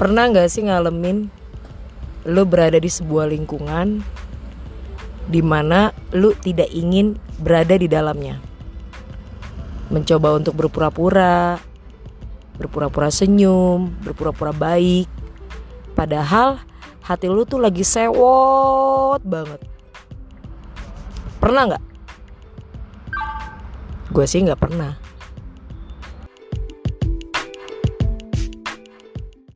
Pernah nggak sih ngalamin lo berada di sebuah lingkungan di mana lo tidak ingin berada di dalamnya? Mencoba untuk berpura-pura, berpura-pura senyum, berpura-pura baik. Padahal hati lo tuh lagi sewot banget. Pernah nggak? Gue sih nggak pernah.